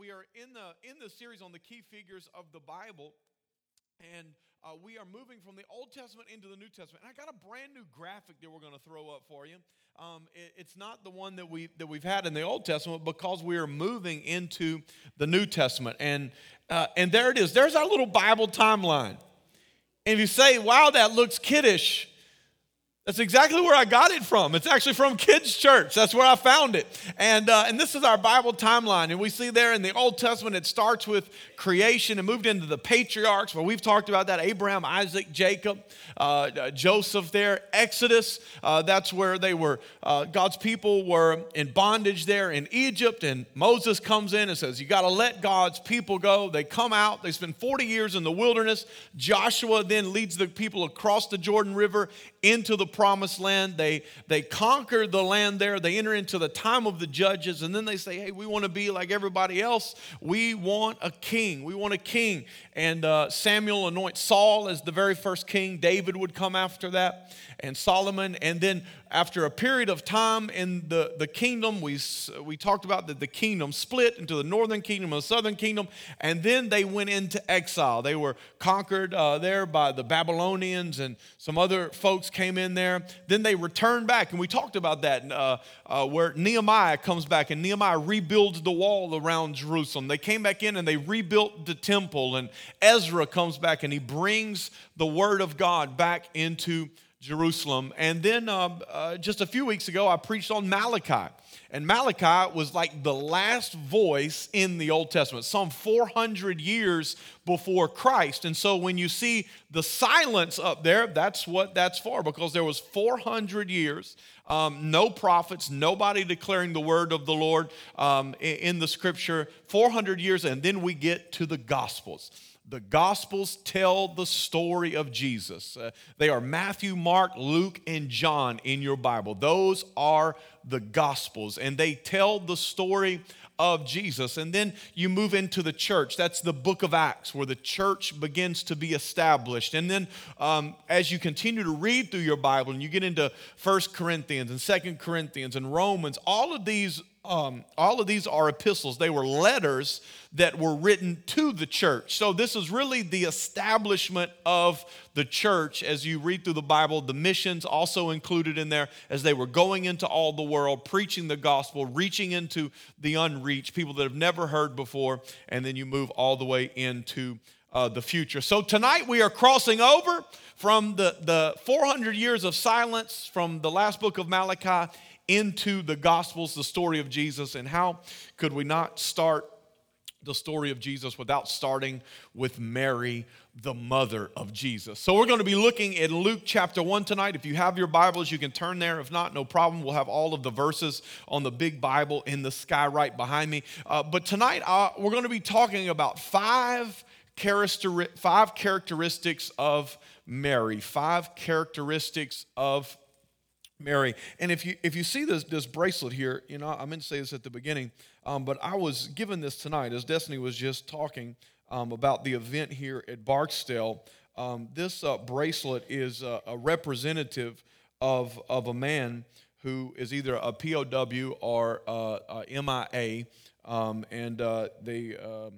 we are in the in the series on the key figures of the Bible, and uh, we are moving from the Old Testament into the New Testament. And I got a brand new graphic that we're going to throw up for you. Um, it, it's not the one that we that we've had in the Old Testament because we are moving into the New Testament, and uh, and there it is. There's our little Bible timeline. And if you say, "Wow, that looks kiddish," That's exactly where I got it from. It's actually from Kids Church. That's where I found it. And, uh, and this is our Bible timeline. And we see there in the Old Testament, it starts with creation and moved into the patriarchs, where we've talked about that Abraham, Isaac, Jacob, uh, uh, Joseph there. Exodus, uh, that's where they were, uh, God's people were in bondage there in Egypt. And Moses comes in and says, You got to let God's people go. They come out, they spend 40 years in the wilderness. Joshua then leads the people across the Jordan River into the promised land. They, they conquer the land there. They enter into the time of the judges. And then they say, hey, we want to be like everybody else. We want a king. We want a king. And uh, Samuel anoints Saul as the very first king. David would come after that, and Solomon. And then after a period of time in the, the kingdom, we, we talked about that the kingdom split into the northern kingdom and the southern kingdom, and then they went into exile. They were conquered uh, there by the Babylonians, and some other folks came in there. Then they returned back, and we talked about that, uh, uh, where Nehemiah comes back, and Nehemiah rebuilds the wall around Jerusalem. They came back in and they rebuilt the temple, and Ezra comes back and he brings the word of God back into Jerusalem. And then uh, uh, just a few weeks ago, I preached on Malachi. And Malachi was like the last voice in the Old Testament, some 400 years before Christ. And so when you see the silence up there, that's what that's for, because there was 400 years, um, no prophets, nobody declaring the word of the Lord um, in, in the scripture, 400 years, and then we get to the Gospels. The Gospels tell the story of Jesus. Uh, they are Matthew, Mark, Luke, and John in your Bible. Those are the Gospels, and they tell the story of Jesus. And then you move into the church. That's the book of Acts, where the church begins to be established. And then um, as you continue to read through your Bible and you get into First Corinthians and Second Corinthians and Romans, all of these um, all of these are epistles. They were letters that were written to the church. So, this is really the establishment of the church as you read through the Bible. The missions also included in there as they were going into all the world, preaching the gospel, reaching into the unreached, people that have never heard before, and then you move all the way into uh, the future. So, tonight we are crossing over from the, the 400 years of silence from the last book of Malachi into the Gospels, the story of Jesus, and how could we not start the story of Jesus without starting with Mary, the mother of Jesus. So, we're going to be looking at Luke chapter 1 tonight. If you have your Bibles, you can turn there. If not, no problem. We'll have all of the verses on the big Bible in the sky right behind me. Uh, but tonight, uh, we're going to be talking about five, five characteristics of Mary, five characteristics of Mary. And if you if you see this this bracelet here, you know I meant to say this at the beginning, um, but I was given this tonight as Destiny was just talking um, about the event here at Barksdale. Um, this uh, bracelet is a representative of of a man who is either a POW or uh, a MIA, um, and uh, they um,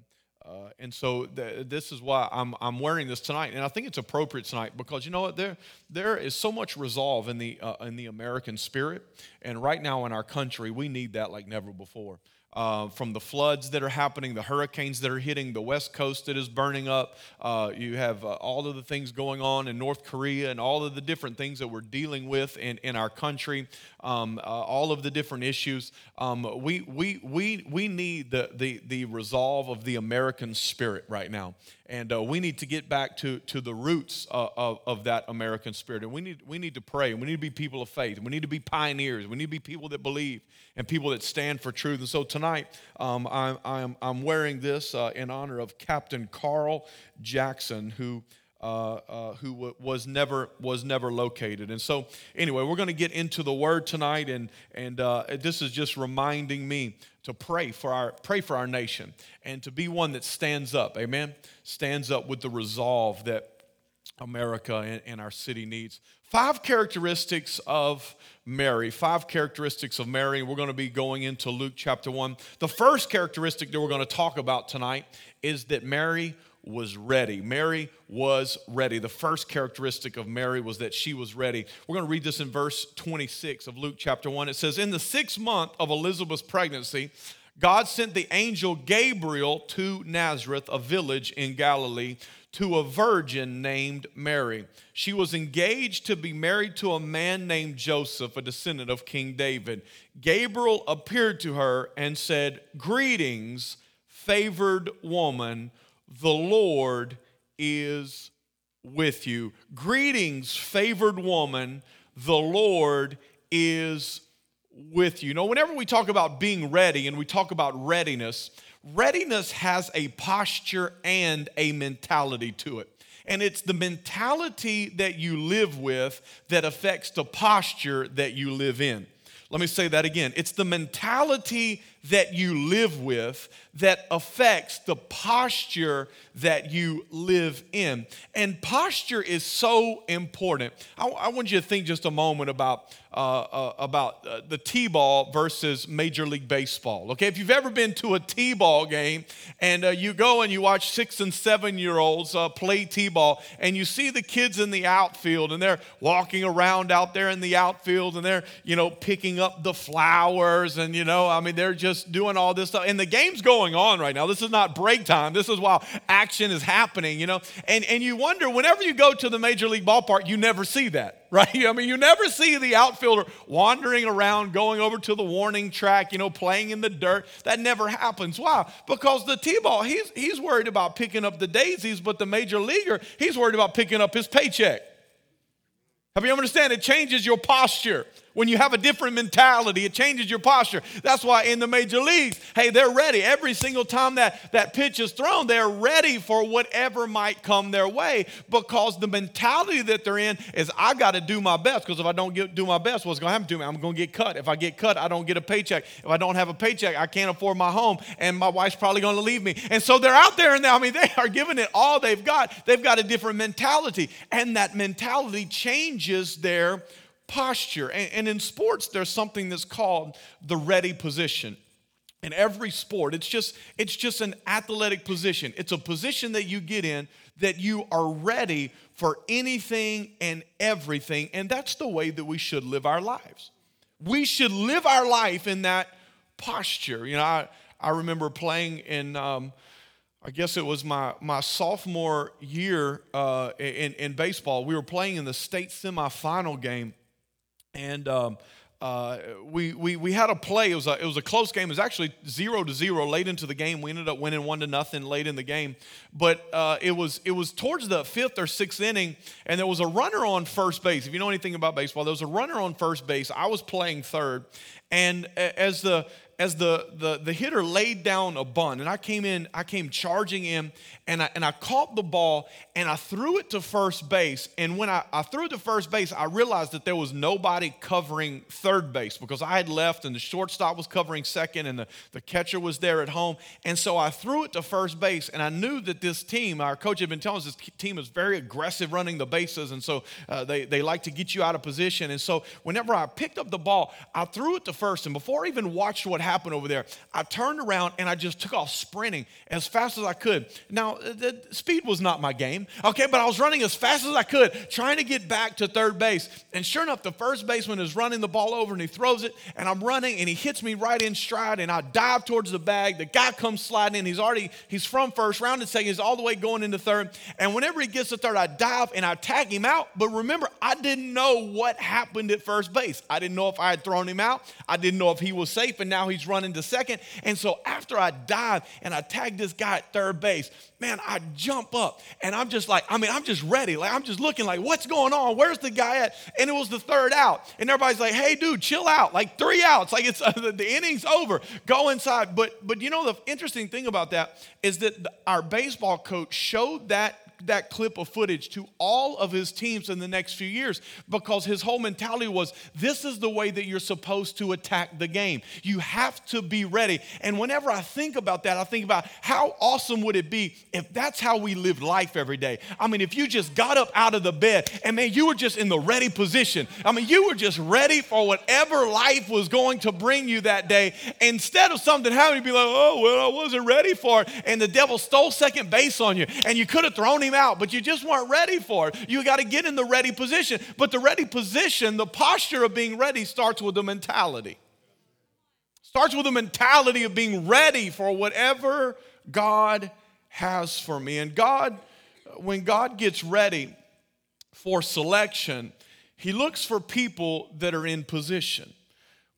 uh, and so th- this is why I'm, I'm wearing this tonight, and I think it's appropriate tonight because you know what there there is so much resolve in the uh, in the American spirit, and right now in our country we need that like never before uh, from the floods that are happening, the hurricanes that are hitting, the west coast that is burning up. Uh, you have uh, all of the things going on in North Korea and all of the different things that we're dealing with in, in our country, um, uh, all of the different issues. Um, we, we, we, we need the, the, the resolve of the American spirit right now. And uh, we need to get back to, to the roots uh, of, of that American spirit. And we need, we need to pray. And we need to be people of faith. and We need to be pioneers. We need to be people that believe and people that stand for truth. And so tonight, um, I'm, I'm, I'm wearing this uh, in honor of Captain Carl Jackson, who. Uh, uh, who w- was never was never located. And so, anyway, we're going to get into the Word tonight, and and uh, this is just reminding me to pray for our pray for our nation and to be one that stands up amen stands up with the resolve that America and, and our city needs. Five characteristics of Mary. Five characteristics of Mary. We're going to be going into Luke chapter 1. The first characteristic that we're going to talk about tonight is that Mary was ready. Mary was ready. The first characteristic of Mary was that she was ready. We're going to read this in verse 26 of Luke chapter 1. It says, In the sixth month of Elizabeth's pregnancy, God sent the angel Gabriel to Nazareth, a village in Galilee, to a virgin named Mary. She was engaged to be married to a man named Joseph, a descendant of King David. Gabriel appeared to her and said, Greetings, favored woman the Lord is with you. Greetings, favored woman. The Lord is with you. Know, whenever we talk about being ready and we talk about readiness, readiness has a posture and a mentality to it. And it's the mentality that you live with that affects the posture that you live in. Let me say that again. It's the mentality that you live with that affects the posture that you live in. And posture is so important. I, I want you to think just a moment about, uh, uh, about uh, the T ball versus Major League Baseball. Okay, if you've ever been to a T ball game and uh, you go and you watch six and seven year olds uh, play T ball and you see the kids in the outfield and they're walking around out there in the outfield and they're, you know, picking up the flowers and, you know, I mean, they're just doing all this stuff. And the game's going on right now. This is not break time. This is while action is happening, you know. And, and you wonder, whenever you go to the major league ballpark, you never see that, right? I mean, you never see the outfielder wandering around, going over to the warning track, you know, playing in the dirt. That never happens. Why? Because the T-ball, he's, he's worried about picking up the daisies, but the major leaguer, he's worried about picking up his paycheck. Have you understand? It changes your posture. When you have a different mentality, it changes your posture. That's why in the major leagues, hey, they're ready. Every single time that, that pitch is thrown, they're ready for whatever might come their way because the mentality that they're in is I got to do my best because if I don't get, do my best, what's going to happen to me? I'm going to get cut. If I get cut, I don't get a paycheck. If I don't have a paycheck, I can't afford my home and my wife's probably going to leave me. And so they're out there and they, I mean, they are giving it all they've got. They've got a different mentality and that mentality changes their posture. And, and in sports, there's something that's called the ready position. In every sport it's just it's just an athletic position. It's a position that you get in that you are ready for anything and everything. And that's the way that we should live our lives. We should live our life in that posture. You know i, I remember playing in um, i guess it was my, my sophomore year uh, in, in baseball. We were playing in the state semifinal game and um, uh, we, we, we had a play. It was a, it was a close game. It was actually zero to zero late into the game. We ended up winning one to nothing late in the game. But uh, it, was, it was towards the fifth or sixth inning, and there was a runner on first base. If you know anything about baseball, there was a runner on first base. I was playing third. And as the, as the, the, the hitter laid down a bunt, and I came in, I came charging in, and I, and I caught the ball and I threw it to first base. And when I, I threw it to first base, I realized that there was nobody covering third base because I had left and the shortstop was covering second and the, the catcher was there at home. And so I threw it to first base, and I knew that this team, our coach had been telling us this team is very aggressive running the bases, and so uh, they, they like to get you out of position. And so whenever I picked up the ball, I threw it to first, and before I even watched what happened over there, I turned around and I just took off sprinting as fast as I could. Now, the speed was not my game, okay, but I was running as fast as I could, trying to get back to third base. And sure enough, the first baseman is running the ball over and he throws it, and I'm running and he hits me right in stride, and I dive towards the bag. The guy comes sliding in. He's already, he's from first, round and second, he's all the way going into third. And whenever he gets to third, I dive and I tag him out. But remember, I didn't know what happened at first base. I didn't know if I had thrown him out. I didn't know if he was safe, and now he's running to second. And so after I dive and I tag this guy at third base, man, I jump up and I'm just like, I mean, I'm just ready. Like, I'm just looking like, what's going on? Where's the guy at? And it was the third out. And everybody's like, hey, dude, chill out. Like, three outs. Like, it's uh, the, the, inning's over. Go inside. But, but you know, the interesting thing about that is that the, our baseball coach showed that that clip of footage to all of his teams in the next few years because his whole mentality was this is the way that you're supposed to attack the game. You have to be ready. And whenever I think about that, I think about how awesome would it be if that's how we lived life every day. I mean, if you just got up out of the bed and man, you were just in the ready position. I mean, you were just ready for whatever life was going to bring you that day. Instead of something happening, you'd be like, oh, well, I wasn't ready for it. And the devil stole second base on you and you could have thrown him out, but you just weren't ready for it. You got to get in the ready position. But the ready position, the posture of being ready starts with the mentality. Starts with the mentality of being ready for whatever God has for me. And God, when God gets ready for selection, He looks for people that are in position.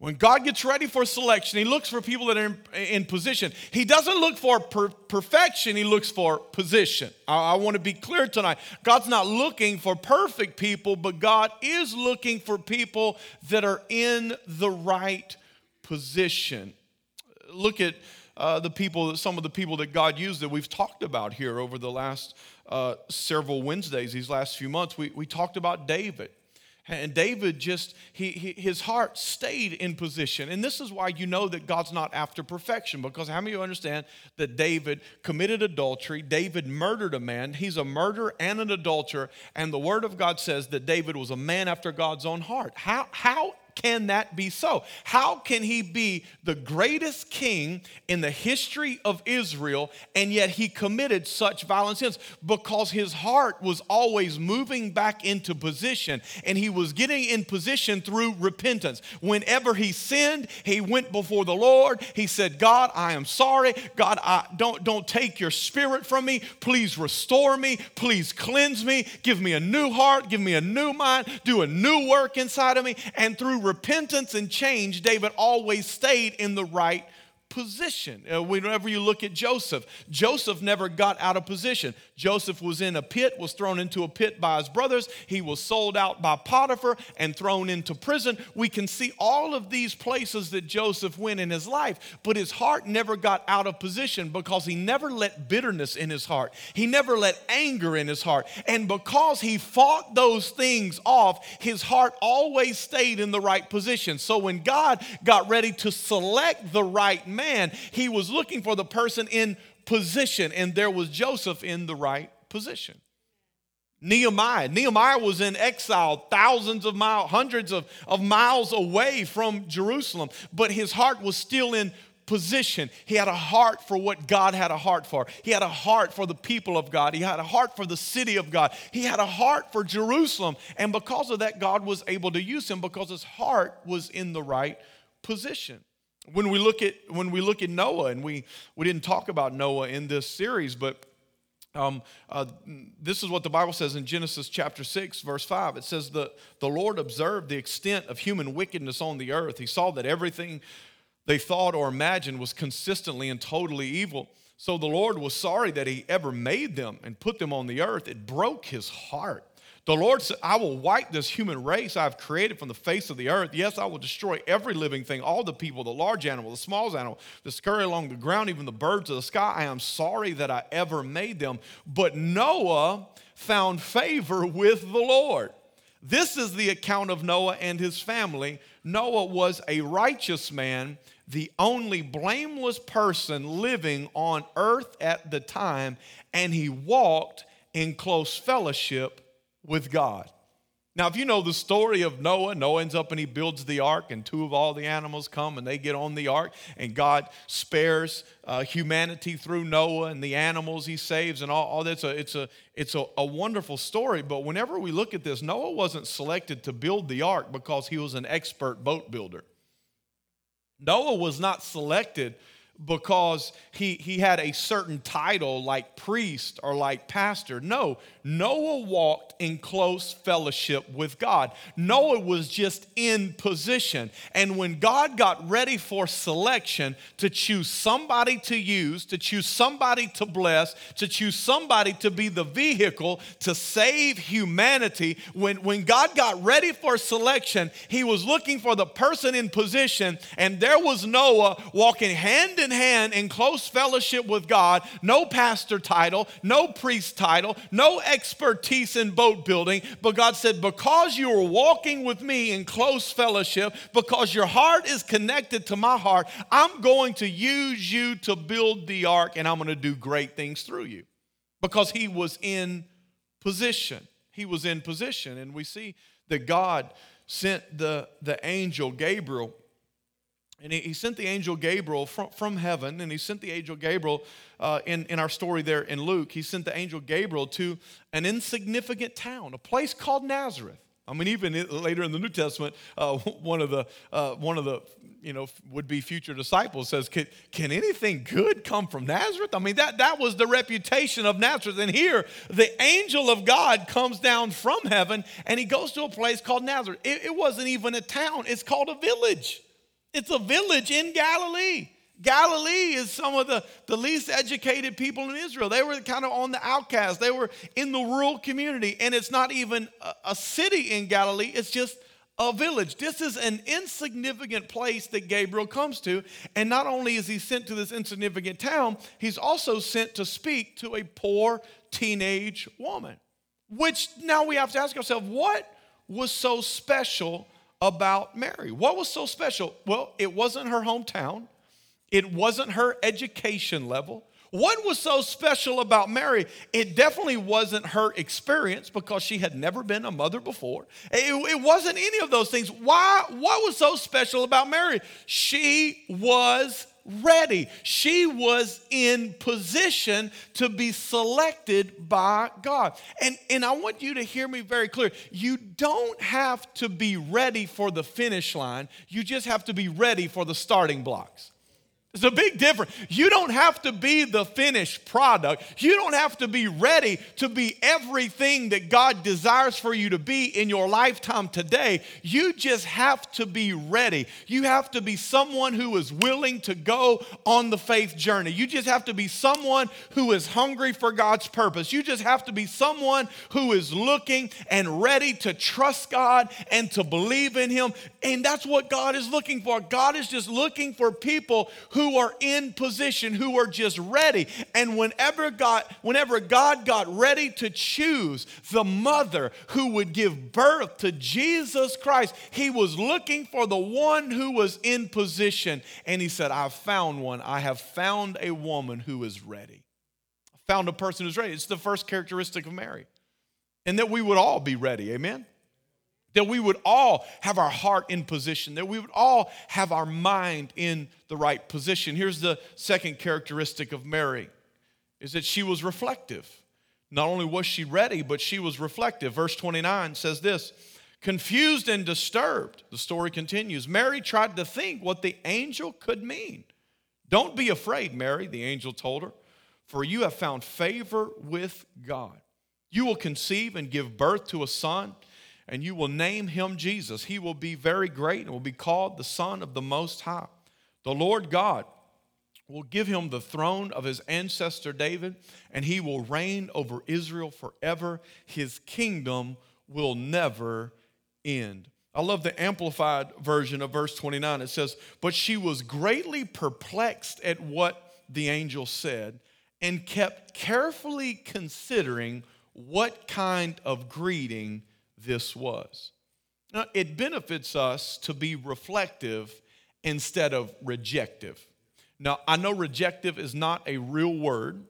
When God gets ready for selection, He looks for people that are in, in position. He doesn't look for per- perfection, He looks for position. I, I want to be clear tonight. God's not looking for perfect people, but God is looking for people that are in the right position. Look at uh, the people, some of the people that God used that we've talked about here over the last uh, several Wednesdays, these last few months. We, we talked about David. And David just, he, he, his heart stayed in position. And this is why you know that God's not after perfection, because how many of you understand that David committed adultery? David murdered a man. He's a murderer and an adulterer. And the word of God says that David was a man after God's own heart. How, how can that be so? How can he be the greatest king in the history of Israel and yet he committed such violent sins? Because his heart was always moving back into position and he was getting in position through repentance. Whenever he sinned, he went before the Lord. He said, God, I am sorry. God, I don't, don't take your spirit from me. Please restore me. Please cleanse me. Give me a new heart. Give me a new mind. Do a new work inside of me. And through repentance and change, David always stayed in the right position. Uh, whenever you look at Joseph, Joseph never got out of position. Joseph was in a pit, was thrown into a pit by his brothers. He was sold out by Potiphar and thrown into prison. We can see all of these places that Joseph went in his life, but his heart never got out of position because he never let bitterness in his heart. He never let anger in his heart. And because he fought those things off, his heart always stayed in the right position. So when God got ready to select the right man, man, he was looking for the person in position, and there was Joseph in the right position. Nehemiah. Nehemiah was in exile thousands of miles, hundreds of, of miles away from Jerusalem, but his heart was still in position. He had a heart for what God had a heart for. He had a heart for the people of God. He had a heart for the city of God. He had a heart for Jerusalem. And because of that, God was able to use him because his heart was in the right position. When we look at when we look at Noah, and we we didn't talk about Noah in this series, but um, uh, this is what the Bible says in Genesis chapter 6, verse 5. It says, the, the Lord observed the extent of human wickedness on the earth. He saw that everything they thought or imagined was consistently and totally evil. So the Lord was sorry that He ever made them and put them on the earth. It broke His heart. The Lord said, I will wipe this human race I've created from the face of the earth. Yes, I will destroy every living thing, all the people, the large animal, the small animal, the scurry along the ground, even the birds of the sky. I am sorry that I ever made them. But Noah found favor with the Lord. This is the account of Noah and his family. Noah was a righteous man, the only blameless person living on earth at the time, and he walked in close fellowship with God. Now, if you know the story of Noah, Noah ends up and he builds the ark, and two of all the animals come and they get on the ark, and God spares uh, humanity through Noah and the animals he saves, and all, all that's a, it's, a, it's a, a wonderful story. But whenever we look at this, Noah wasn't selected to build the ark because he was an expert boat builder. Noah was not selected because he, he had a certain title like priest or like pastor. No, Noah walked in close fellowship with God. Noah was just in position. And when God got ready for selection to choose somebody to use, to choose somebody to bless, to choose somebody to be the vehicle to save humanity, when, when God got ready for selection, he was looking for the person in position. And there was Noah walking hand in hand in close fellowship with God, no pastor title, no priest title, no expertise in boat building. But God said, Because you are walking with me in close fellowship, because your heart is connected to my heart, I'm going to use you to build the ark and I'm going to do great things through you. Because he was in position. He was in position. And we see that God sent the, the angel Gabriel and he, he sent the angel Gabriel from, from heaven, and he sent the angel Gabriel uh, in, in our story there in Luke. He sent the angel Gabriel to an insignificant town, a place called Nazareth. I mean, even later in the New Testament, uh, one of the uh, one of the you know would be future disciples says, can, "Can anything good come from Nazareth?" I mean, that that was the reputation of Nazareth. And here, the angel of God comes down from heaven, and he goes to a place called Nazareth. It, it wasn't even a town; it's called a village. It's a village in Galilee. Galilee is some of the, the least educated people in Israel. They were kind of on the outcast. They were in the rural community. And it's not even a, a city in Galilee, it's just a village. This is an insignificant place that Gabriel comes to. And not only is he sent to this insignificant town, he's also sent to speak to a poor teenage woman. Which now we have to ask ourselves what was so special about Mary. What was so special? Well, it wasn't her hometown, it wasn't her education level. What was so special about Mary? It definitely wasn't her experience because she had never been a mother before. It, it, wasn't any of those things. Why? What was so special about Mary? She was ready. She was in position to be selected by God. And, and I want you to hear me very clear. You don't have to be ready for the finish line, you just have to be ready for the starting blocks. It's a big difference. You don't have to be the finished product. You don't have to be ready to be everything that God desires for you to be in your lifetime today. You just have to be ready. You have to be someone who is willing to go on the faith journey. You just have to be someone who is hungry for God's purpose. You just have to be someone who is looking and ready to trust God and to believe in Him. And that's what God is looking for. God is just looking for people who who are in position, who are just ready. And whenever God, whenever God got ready to choose the mother who would give birth to Jesus Christ, he was looking for the one who was in position. And he said, I've found one. I have found a woman who is ready. I found a person who's ready. It's the first characteristic of Mary. And that we would all be ready. Amen that we would all have our heart in position, that we would all have our mind in the right position. Here's the second characteristic of Mary is that she was reflective. Not only was she ready, but she was reflective. Verse 29 says this, confused and disturbed. The story continues. Mary tried to think what the angel could mean. Don't be afraid, Mary, the angel told her, for you have found favor with God. You will conceive and give birth to a son and you will name him Jesus. He will be very great and will be called the Son of the Most High. The Lord God will give him the throne of his ancestor David, and he will reign over Israel forever. His kingdom will never end. I love the amplified version of verse 29. It says, But she was greatly perplexed at what the angel said and kept carefully considering what kind of greeting this was. Now, it benefits us to be reflective instead of rejective. Now, I know rejective is not a real word,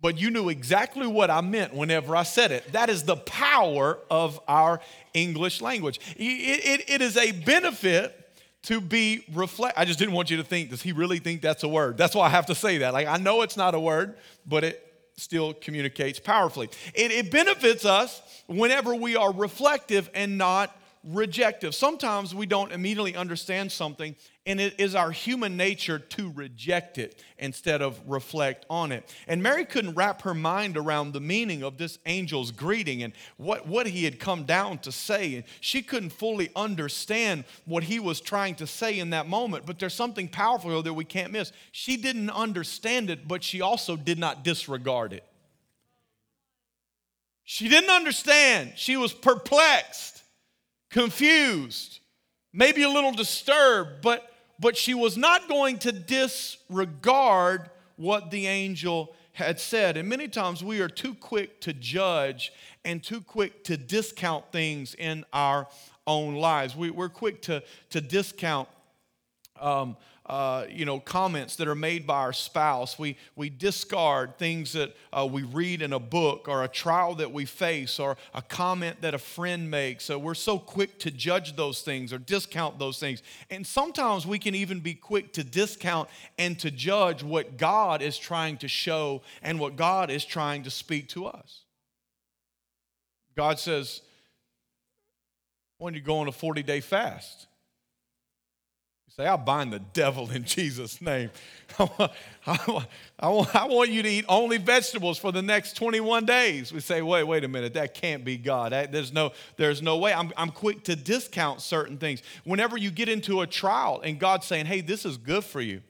but you knew exactly what I meant whenever I said it. That is the power of our English language. It, it, it is a benefit to be reflect. I just didn't want you to think, does he really think that's a word? That's why I have to say that. Like, I know it's not a word, but it still communicates powerfully. It, it benefits us whenever we are reflective and not rejective. Sometimes we don't immediately understand something, and it is our human nature to reject it instead of reflect on it. And Mary couldn't wrap her mind around the meaning of this angel's greeting and what, what he had come down to say. And she couldn't fully understand what he was trying to say in that moment. But there's something powerful that we can't miss. She didn't understand it, but she also did not disregard it. She didn't understand. She was perplexed confused, maybe a little disturbed, but but she was not going to disregard what the angel had said. And many times we are too quick to judge and too quick to discount things in our own lives. We, are quick to, to discount um, uh, you know, comments that are made by our spouse. We, we discard things that uh, we read in a book or a trial that we face or a comment that a friend makes. So we're so quick to judge those things or discount those things. And sometimes we can even be quick to discount and to judge what God is trying to show and what God is trying to speak to us. God says, when you go on a 40 day fast, Say, I bind the devil in Jesus' name. I, I, I, want you to eat only vegetables for the next 21 days. We say, wait, wait a minute, that can't be God. There's no, there's no way. I'm, I'm quick to discount certain things. Whenever you get into a trial and God's saying, hey, this is good for you,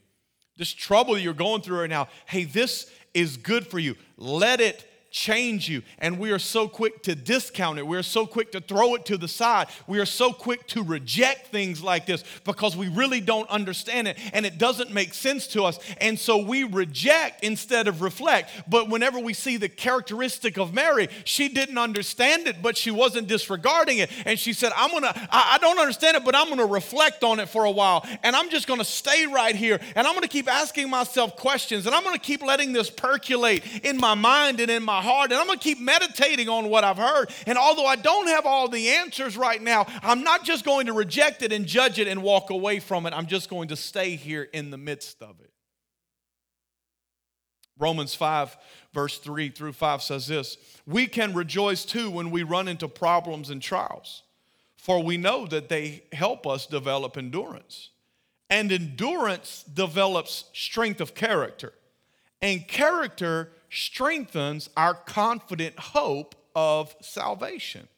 this trouble you're going through right now, hey, this is good for you. Let it change you. And we are so quick to discount it. We are so quick to throw it to the side. We are so quick to reject things like this because we really don't understand it and it doesn't make sense to us. And so we reject instead of reflect. But whenever we see the characteristic of Mary, she didn't understand it, but she wasn't disregarding it. And she said, I'm gonna, I, don't understand it, but I'm gonna reflect on it for a while. And I'm just gonna stay right here. And I'm gonna keep asking myself questions. And I'm gonna keep letting this percolate in my mind and in my heart, and I'm going to keep meditating on what I've heard. And although I don't have all the answers right now, I'm not just going to reject it and judge it and walk away from it. I'm just going to stay here in the midst of it. Romans 5, verse 3 through 5 says this We can rejoice too when we run into problems and trials, for we know that they help us develop endurance. And endurance develops strength of character. And character strengthens our confident hope of salvation.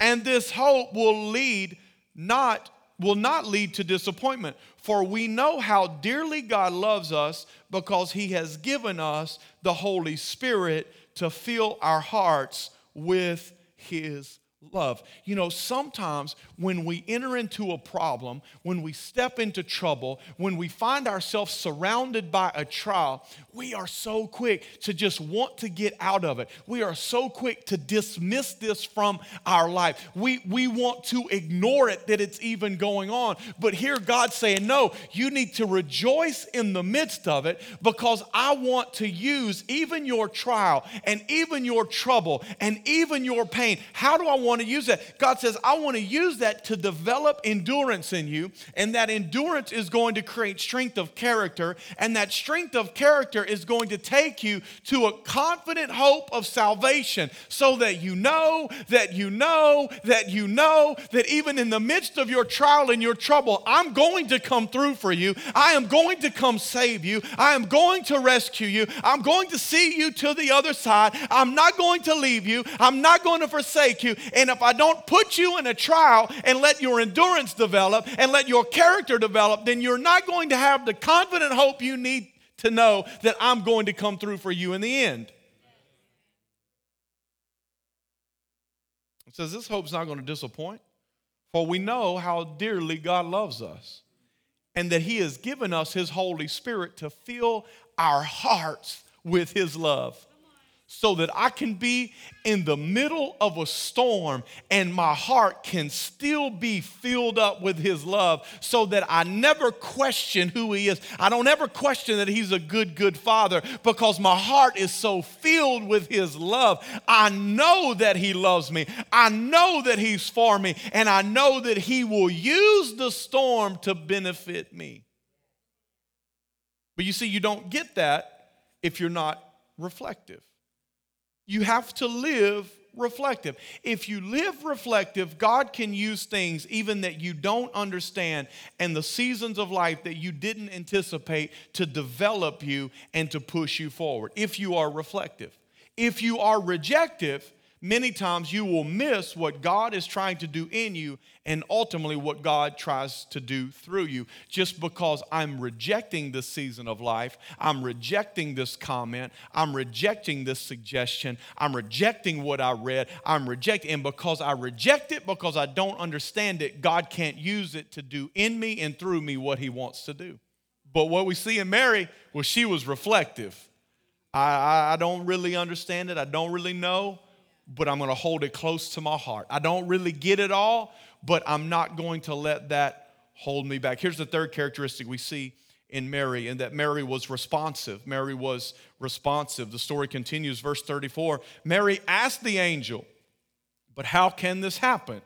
And this hope will lead not will not lead to disappointment, for we know how dearly God loves us because he has given us the Holy Spirit to fill our hearts with his love. You know, sometimes when we enter into a problem, when we step into trouble, when we find ourselves surrounded by a trial, we are so quick to just want to get out of it. We are so quick to dismiss this from our life. We, we want to ignore it that it's even going on. But here God's saying, no, you need to rejoice in the midst of it because I want to use even your trial and even your trouble and even your pain. How do I want to use that? God says, I want to use that to develop endurance in you, and that endurance is going to create strength of character, and that strength of character is going to take you to a confident hope of salvation so that you know, that you know, that you know that even in the midst of your trial and your trouble, I'm going to come through for you. I am going to come save you. I am going to rescue you. I'm going to see you to the other side. I'm not going to leave you. I'm not going to forsake you. And if I don't put you in a trial and let your endurance develop and let your character develop, then you're not going to have the confident hope you need to know that I'm going to come through for you in the end. It says this hope's not going to disappoint, for we know how dearly God loves us and that He has given us His Holy Spirit to fill our hearts with His love so that I can be in the middle of a storm and my heart can still be filled up with His love so that I never question who He is. I don't ever question that He's a good, good Father because my heart is so filled with His love. I know that He loves me, I know that He's for me, and I know that He will use the storm to benefit me. But you see, you don't get that if you're not reflective. You have to live reflective. If you live reflective, God can use things even that you don't understand and the seasons of life that you didn't anticipate to develop you and to push you forward. If you are reflective. If you are rejective, many times you will miss what God is trying to do in you and ultimately what God tries to do through you. Just because I'm rejecting this season of life, I'm rejecting this comment, I'm rejecting this suggestion, I'm rejecting what I read, I'm rejecting, and because I reject it, because I don't understand it, God can't use it to do in me and through me what He wants to do. But what we see in Mary was she was reflective. I, I, don't really understand it, I don't really know but I'm going to hold it close to my heart. I don't really get it all, but I'm not going to let that hold me back. Here's the third characteristic we see in Mary, and that Mary was responsive. Mary was responsive. The story continues, verse 34. Mary asked the angel, But how can this happen?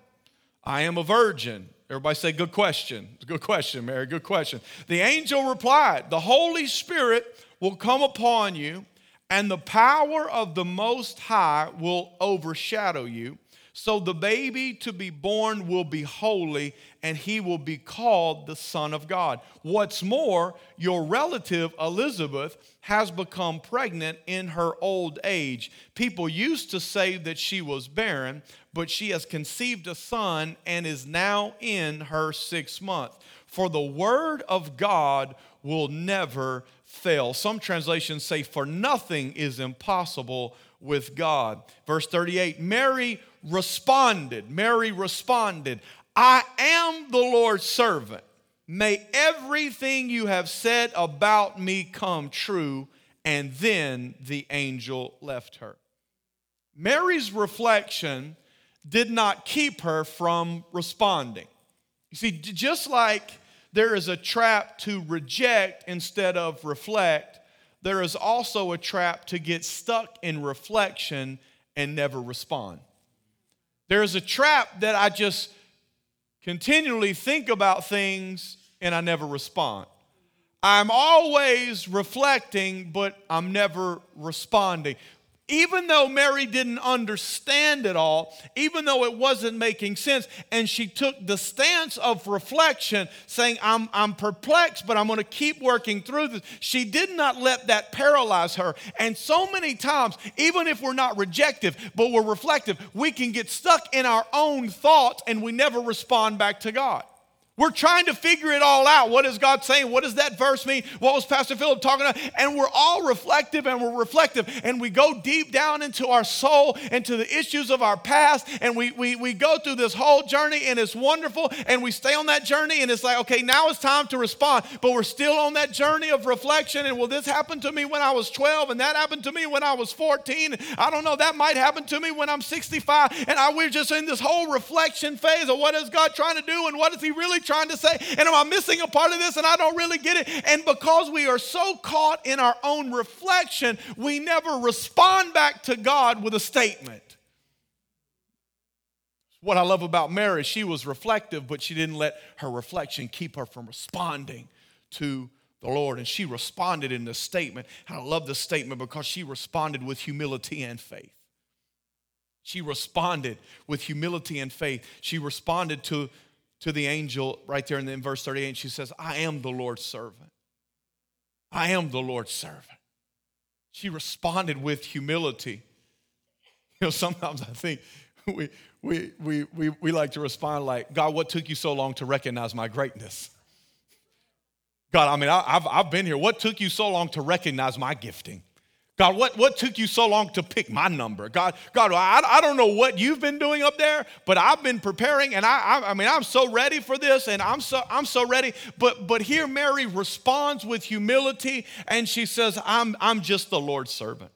I am a virgin. Everybody say, Good question. Good question, Mary. Good question. The angel replied, The Holy Spirit will come upon you and the power of the Most High will overshadow you. So the baby to be born will be holy, and he will be called the Son of God. What's more, your relative Elizabeth has become pregnant in her old age. People used to say that she was barren, but she has conceived a son and is now in her sixth month. For the word of God will never fail. Some translations say, For nothing is impossible with God. Verse 38 Mary responded, Mary responded, I am the Lord's servant. May everything you have said about me come true. And then the angel left her. Mary's reflection did not keep her from responding. You see, just like there is a trap to reject instead of reflect. There is also a trap to get stuck in reflection and never respond. There is a trap that I just continually think about things and I never respond. I'm always reflecting, but I'm never responding even though Mary didn't understand it all, even though it wasn't making sense, and she took the stance of reflection, saying, I'm, I'm perplexed, but I'm going to keep working through this, she did not let that paralyze her. And so many times, even if we're not rejective, but we're reflective, we can get stuck in our own thoughts and we never respond back to God. We're trying to figure it all out. What is God saying? What does that verse mean? What was Pastor Philip talking about? And we're all reflective and we're reflective and we go deep down into our soul, into the issues of our past, and we, we, we go through this whole journey and it's wonderful and we stay on that journey and it's like, okay, now it's time to respond, but we're still on that journey of reflection. And well, this happened to me when I was 12 and that happened to me when I was 14. I don't know, that might happen to me when I'm 65. And I, we're just in this whole reflection phase of what is God trying to do and what is He really trying to say? And am I missing a part of this and I don't really get it? And because we are so caught in our own reflection, we never respond back to God with a statement. What I love about Mary, she was reflective, but she didn't let her reflection keep her from responding to the Lord. And she responded in this statement. And I love this statement because she responded with humility and faith. She responded with humility and faith. She responded to to the angel right there in verse 38. She says, I am the Lord's servant. I am the Lord's servant. She responded with humility. You know, sometimes I think we, we, we, we, we like to respond like, God, what took you so long to recognize my greatness? God, I mean, I, have I've been here. What took you so long to recognize my gifting? God, what, what took you so long to pick my number? God, God, I, I don't know what you've been doing up there, but I've been preparing and I, I, I mean, I'm so ready for this and I'm so, I'm so ready. But, but here Mary responds with humility and she says, I'm, I'm just the Lord's servant.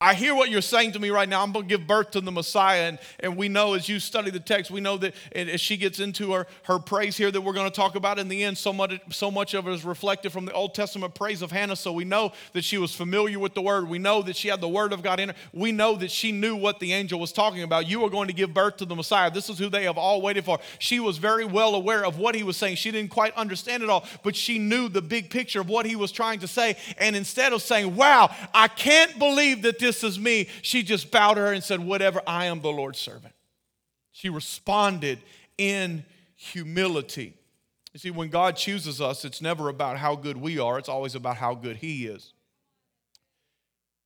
I hear what you're saying to me right now. I'm going to give birth to the Messiah. And, and we know as you study the text, we know that as she gets into her, her praise here that we're going to talk about in the end, so much, so much of it is reflected from the Old Testament praise of Hannah. So we know that she was familiar with the word. We know that she had the word of God in her. We know that she knew what the angel was talking about. You are going to give birth to the Messiah. This is who they have all waited for. She was very well aware of what he was saying. She didn't quite understand it all, but she knew the big picture of what he was trying to say. And instead of saying, Wow, I can't believe that this this is me, she just bowed her and said, Whatever, I am the Lord's servant. She responded in humility. You see, when God chooses us, it's never about how good we are, it's always about how good He is.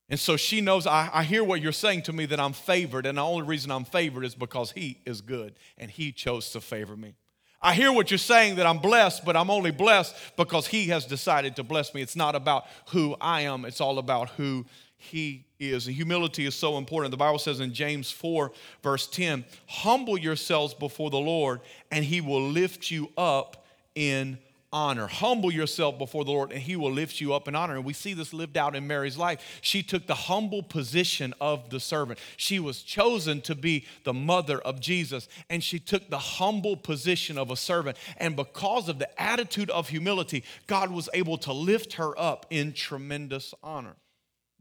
And so she knows I, I, hear what you're saying to me that I'm favored, and the only reason I'm favored is because He is good and He chose to favor me. I hear what you're saying that I'm blessed, but I'm only blessed because He has decided to bless me. It's not about who I am, it's all about who He is. And humility is so important. The Bible says in James 4, verse 10 Humble yourselves before the Lord, and He will lift you up in honor. Humble yourself before the Lord, and He will lift you up in honor. And we see this lived out in Mary's life. She took the humble position of the servant. She was chosen to be the mother of Jesus, and she took the humble position of a servant. And because of the attitude of humility, God was able to lift her up in tremendous honor.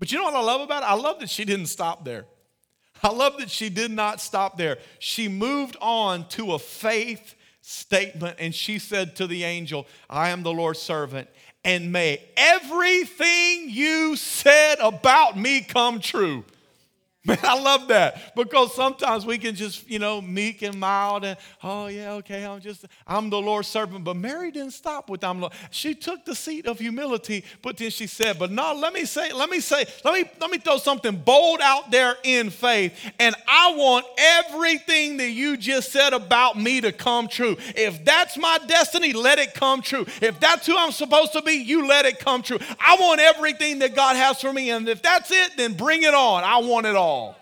But you know what I love about it? I love that she didn't stop there. I love that she did not stop there. She moved on to a faith statement and she said to the angel, I am the Lord's servant, and may everything you said about me come true. Man, I love that because sometimes we can just, you know, meek and mild and, oh, yeah, okay, I'm just, I'm the Lord's servant. But Mary didn't stop with I'm Lord. She took the seat of humility, but then she said, but no, let me say, let me say, let me, let me throw something bold out there in faith. And I want everything that you just said about me to come true. If that's my destiny, let it come true. If that's who I'm supposed to be, you let it come true. I want everything that God has for me. And if that's it, then bring it on. I want it all all.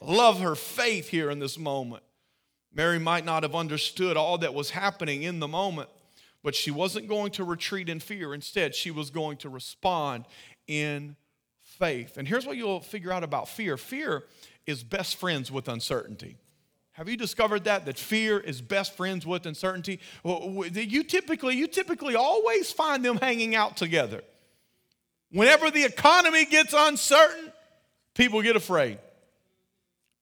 I love her faith here in this moment. Mary might not have understood all that was happening in the moment, but she wasn't going to retreat in fear. Instead, she was going to respond in faith. And here's what you'll figure out about fear fear is best friends with uncertainty. Have you discovered that that fear is best friends with uncertainty? You typically you typically always find them hanging out together. Whenever the economy gets uncertain, people get afraid.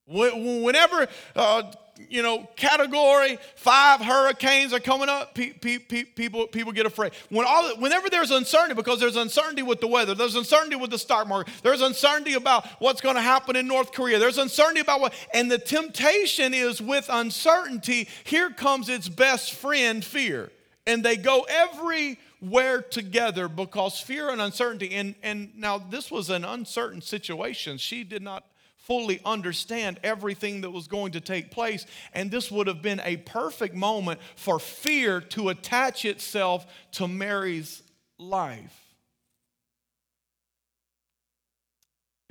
Whenever, uh, you know, category five hurricanes are coming up, pe- pe- pe- people, people get afraid. When all, whenever there's uncertainty, because there's uncertainty with the weather, there's uncertainty with the stock market, there's uncertainty about what's going to happen in North Korea, there's uncertainty about what, and the temptation is with uncertainty, here comes its best friend, fear. And they go everywhere together because fear and uncertainty, and, and now this was an uncertain situation. She did not fully understand everything that was going to take place. And this would have been a perfect moment for fear to attach itself to Mary's life.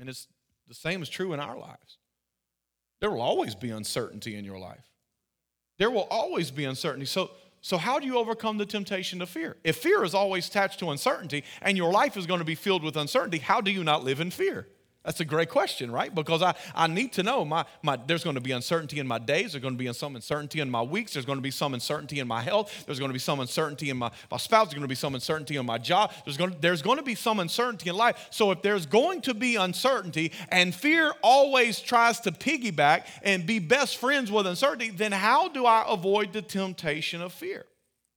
And it's the same is true in our lives. There will always be uncertainty in your life. There will always be uncertainty. So, so how do you overcome the temptation to fear? If fear is always attached to uncertainty and your life is going to be filled with uncertainty, how do you not live in fear? That's a great question, right? Because I, I need to know my, my there's going to be uncertainty in my days, there's going to be some uncertainty in my weeks, there's going to be some uncertainty in my health, there's going to be some uncertainty in my, my spouse, there's going to be some uncertainty in my job, there's going, to, there's going to be some uncertainty in life. So if there's going to be uncertainty and fear always tries to piggyback and be best friends with uncertainty, then how do I avoid the temptation of fear?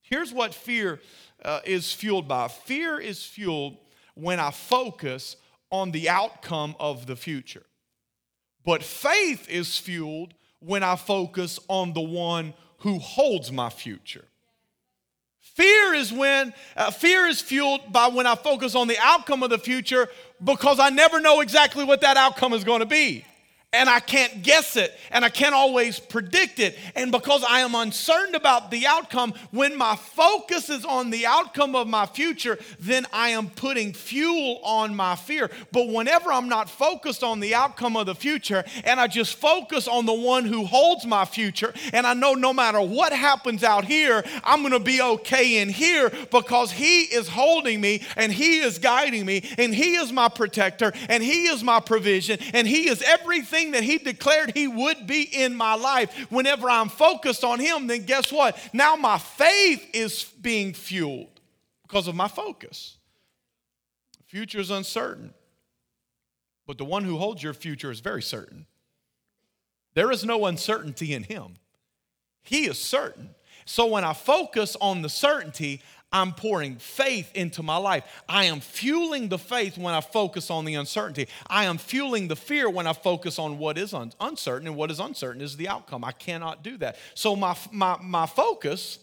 Here's what fear uh, is fueled by fear is fueled when I focus on the outcome of the future. But faith is fueled when I focus on the one who holds my future. Fear is when uh, fear is fueled by when I focus on the outcome of the future because I never know exactly what that outcome is going to be and I can't guess it and I can't always predict it. And because I am uncertain about the outcome, when my focus is on the outcome of my future, then I am putting fuel on my fear. But whenever I'm not focused on the outcome of the future and I just focus on the one who holds my future, and I know no matter what happens out here, I'm gonna be okay in here because He is holding me and He is guiding me and He is my protector and He is my provision and He is everything everything that He declared He would be in my life, whenever I'm focused on Him, then guess what? Now my faith is being fueled because of my focus. The future is uncertain, but the one who holds your future is very certain. There is no uncertainty in Him, He is certain. So when I focus on the certainty, I'm pouring faith into my life. I am fueling the faith when I focus on the uncertainty. I am fueling the fear when I focus on what is un- uncertain, and what is uncertain is the outcome. I cannot do that. So, my, my, my focus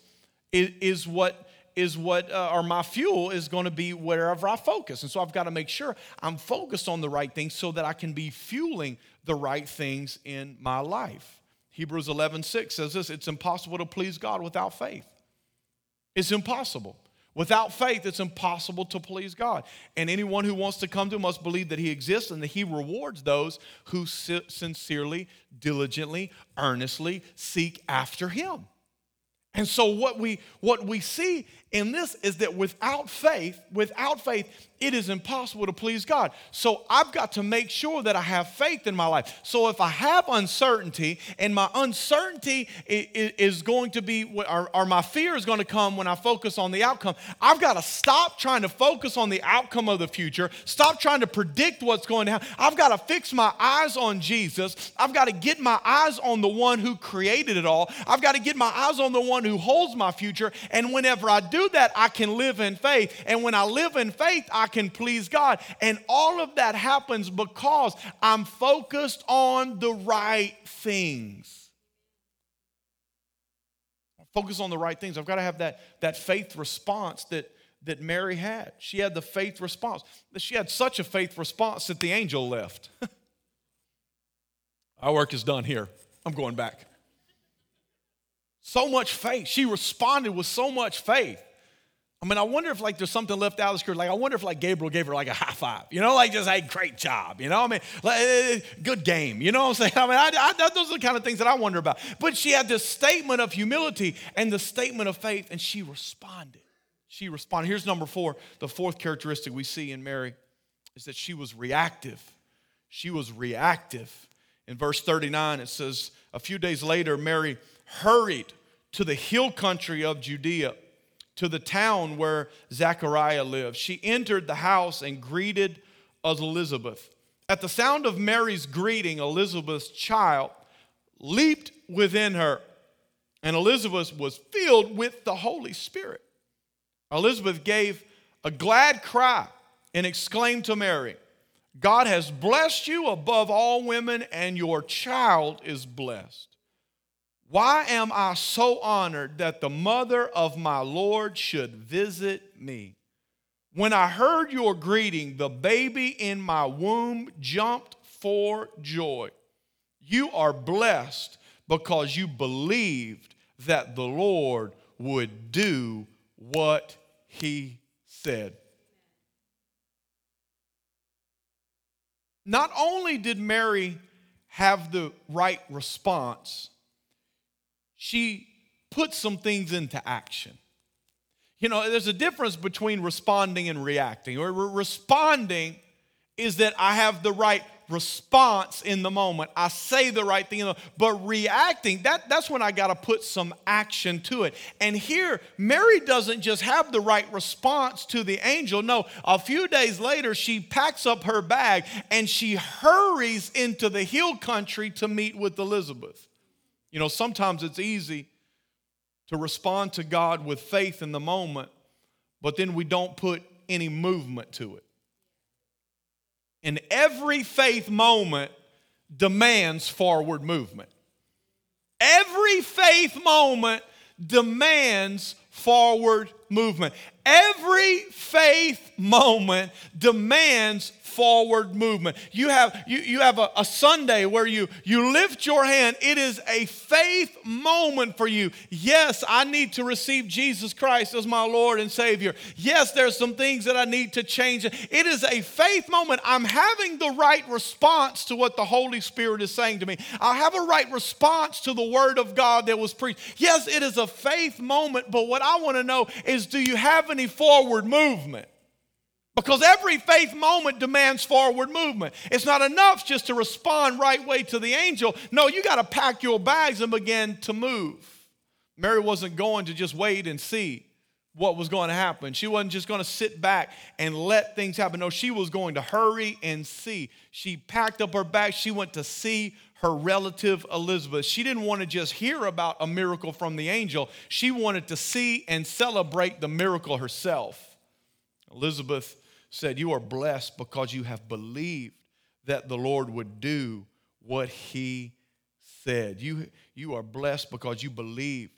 is, is what is what, uh, or my fuel is going to be wherever I focus. And so I've got to make sure I'm focused on the right things so that I can be fueling the right things in my life. Hebrews 11, 6 says this it's impossible to please God without faith. It's impossible. Without faith, it's impossible to please God. And anyone who wants to come to him must believe that he exists and that he rewards those who sincerely, diligently, earnestly seek after him. And so what we what we see in this is that without faith, without faith, it is impossible to please God. So I've got to make sure that I have faith in my life. So if I have uncertainty and my uncertainty is going to be, or my fear is going to come when I focus on the outcome, I've got to stop trying to focus on the outcome of the future, stop trying to predict what's going to happen. I've got to fix my eyes on Jesus. I've got to get my eyes on the one who created it all. I've got to get my eyes on the one who holds my future. And whenever I do that, I can live in faith. And when I live in faith, I can please God. And all of that happens because I'm focused on the right things. Focus on the right things. I've got to have that, that faith response that, that Mary had. She had the faith response. She had such a faith response that the angel left. Our work is done here. I'm going back. So much faith. She responded with so much faith. I mean, I wonder if like there's something left out of the script. Like, I wonder if like Gabriel gave her like a high five, you know, like just, hey, great job, you know. I mean, like, eh, eh, good game, you know what I'm saying? I mean, I, I, those are the kind of things that I wonder about. But she had this statement of humility and the statement of faith, and she responded. She responded. Here's number four. The fourth characteristic we see in Mary is that she was reactive. She was reactive. In verse 39, it says, a few days later, Mary hurried to the hill country of Judea to the town where Zechariah lived. She entered the house and greeted Elizabeth. At the sound of Mary's greeting, Elizabeth's child leaped within her, and Elizabeth was filled with the Holy Spirit. Elizabeth gave a glad cry and exclaimed to Mary, God has blessed you above all women, and your child is blessed. Why am I so honored that the mother of my Lord should visit me? When I heard your greeting, the baby in my womb jumped for joy. You are blessed because you believed that the Lord would do what he said. Not only did Mary have the right response, she put some things into action. You know, there's a difference between responding and reacting. Or responding is that I have the right response in the moment. I say the right thing, but reacting, that, that's when I got to put some action to it. And here, Mary doesn't just have the right response to the angel. No, a few days later, she packs up her bag and she hurries into the hill country to meet with Elizabeth. You know, sometimes it's easy to respond to God with faith in the moment, but then we don't put any movement to it. And every faith moment demands forward movement. Every faith moment demands forward movement. Every faith moment demands forward movement. You have, you, you have a, a Sunday where you, you lift your hand. It is a faith moment for you. Yes, I need to receive Jesus Christ as my Lord and Savior. Yes, there's some things that I need to change. It is a faith moment. I'm having the right response to what the Holy Spirit is saying to me. I have a right response to the Word of God that was preached. Yes, it is a faith moment, but what I want to know is do you have any forward movement? Because every faith moment demands forward movement. It's not enough just to respond right way to the angel. No, you got to pack your bags and begin to move. Mary wasn't going to just wait and see what was going to happen. She wasn't just going to sit back and let things happen. No, she was going to hurry and see. She packed up her bags. She went to see her relative Elizabeth. She didn't want to just hear about a miracle from the angel, she wanted to see and celebrate the miracle herself. Elizabeth said, You are blessed because you have believed that the Lord would do what he said. You, you are blessed because you believed.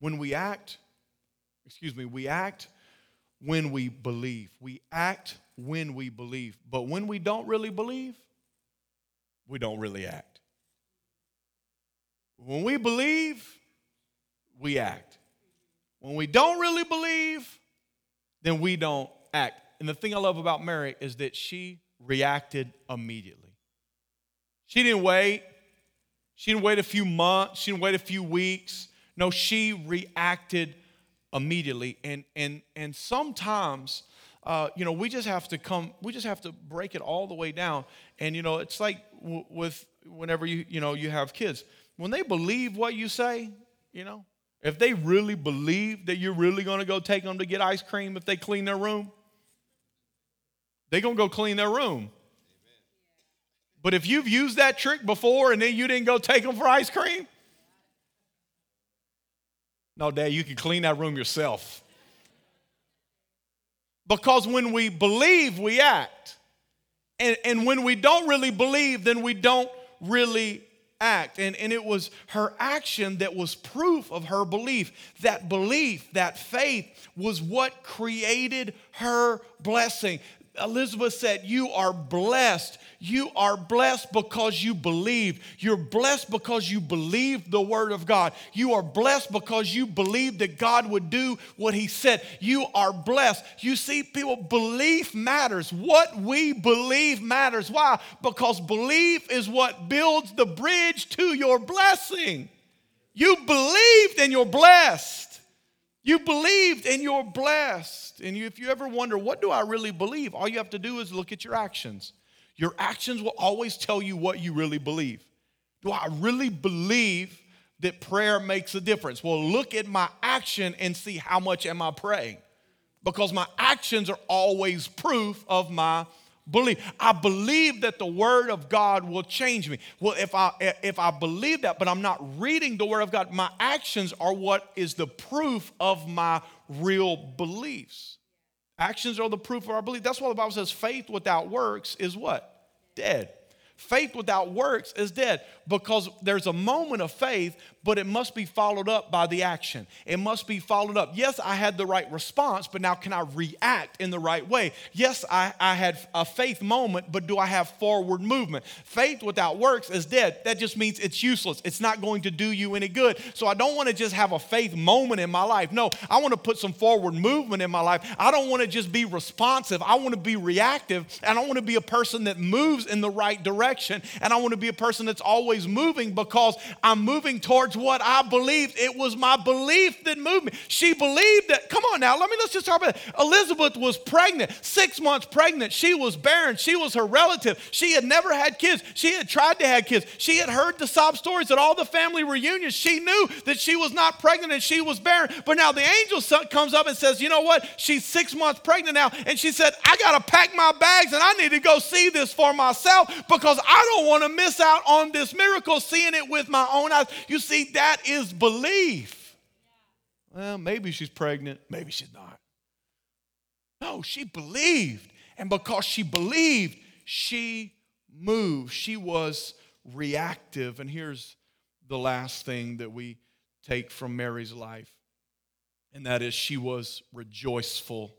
When we act, excuse me, we act when we believe. We act when we believe. But when we don't really believe, we don't really act. When we believe, we act. When we don't really believe, then we don't act. And the thing I love about Mary is that she reacted immediately. She didn't wait. She didn't wait a few months. She didn't wait a few weeks. No, she reacted immediately. And and and sometimes, uh, you know, we just have to come. We just have to break it all the way down. And you know, it's like w- with whenever you you know you have kids when they believe what you say. You know, if they really believe that you're really going to go take them to get ice cream if they clean their room, they're going to go clean their room. But if you've used that trick before and then you didn't go take them for ice cream, no, Dad, you can clean that room yourself. Because when we believe, we act. And, and when we don't really believe, then we don't really act. And, and it was her action that was proof of her belief. That belief, that faith, was what created her blessing. Elizabeth said, You are blessed. You are blessed because you believe. You're blessed because you believe the word of God. You are blessed because you believe that God would do what he said. You are blessed. You see, people, belief matters. What we believe matters. Why? Because belief is what builds the bridge to your blessing. You believed and you're blessed. You believed and you're blessed. And you, if you ever wonder, what do I really believe? All you have to do is look at your actions. Your actions will always tell you what you really believe. Do I really believe that prayer makes a difference? Well, look at my action and see how much am I praying. Because my actions are always proof of my believe. I believe that the word of God will change me. Well, if I if I believe that, but I'm not reading the word of God, my actions are what is the proof of my real beliefs. Actions are the proof of our belief. That's why the Bible says faith without works is what? Dead. Faith without works is dead because there's a moment of faith, but it must be followed up by the action. It must be followed up. Yes, I had the right response, but now can I react in the right way? Yes, I, I had a faith moment, but do I have forward movement? Faith without works is dead. That just means it's useless. It's not going to do you any good. So I don't want to just have a faith moment in my life. No, I want to put some forward movement in my life. I don't want to just be responsive. I want to be reactive, and I want to be a person that moves in the right direction. And I want to be a person that's always moving because I'm moving towards what I believed. It was my belief that moved me. She believed that. Come on now, let me let's just talk about it. Elizabeth was pregnant, six months pregnant. She was barren. She was her relative. She had never had kids. She had tried to have kids. She had heard the sob stories at all the family reunions. She knew that she was not pregnant and she was barren. But now the angel comes up and says, You know what? She's six months pregnant now. And she said, I got to pack my bags and I need to go see this for myself because I don't want to miss out on this miracle, seeing it with my own eyes. You see, that is belief. Well, maybe she's pregnant, maybe she's not. No, she believed. And because she believed, she moved. She was reactive. And here's the last thing that we take from Mary's life, and that is she was rejoiceful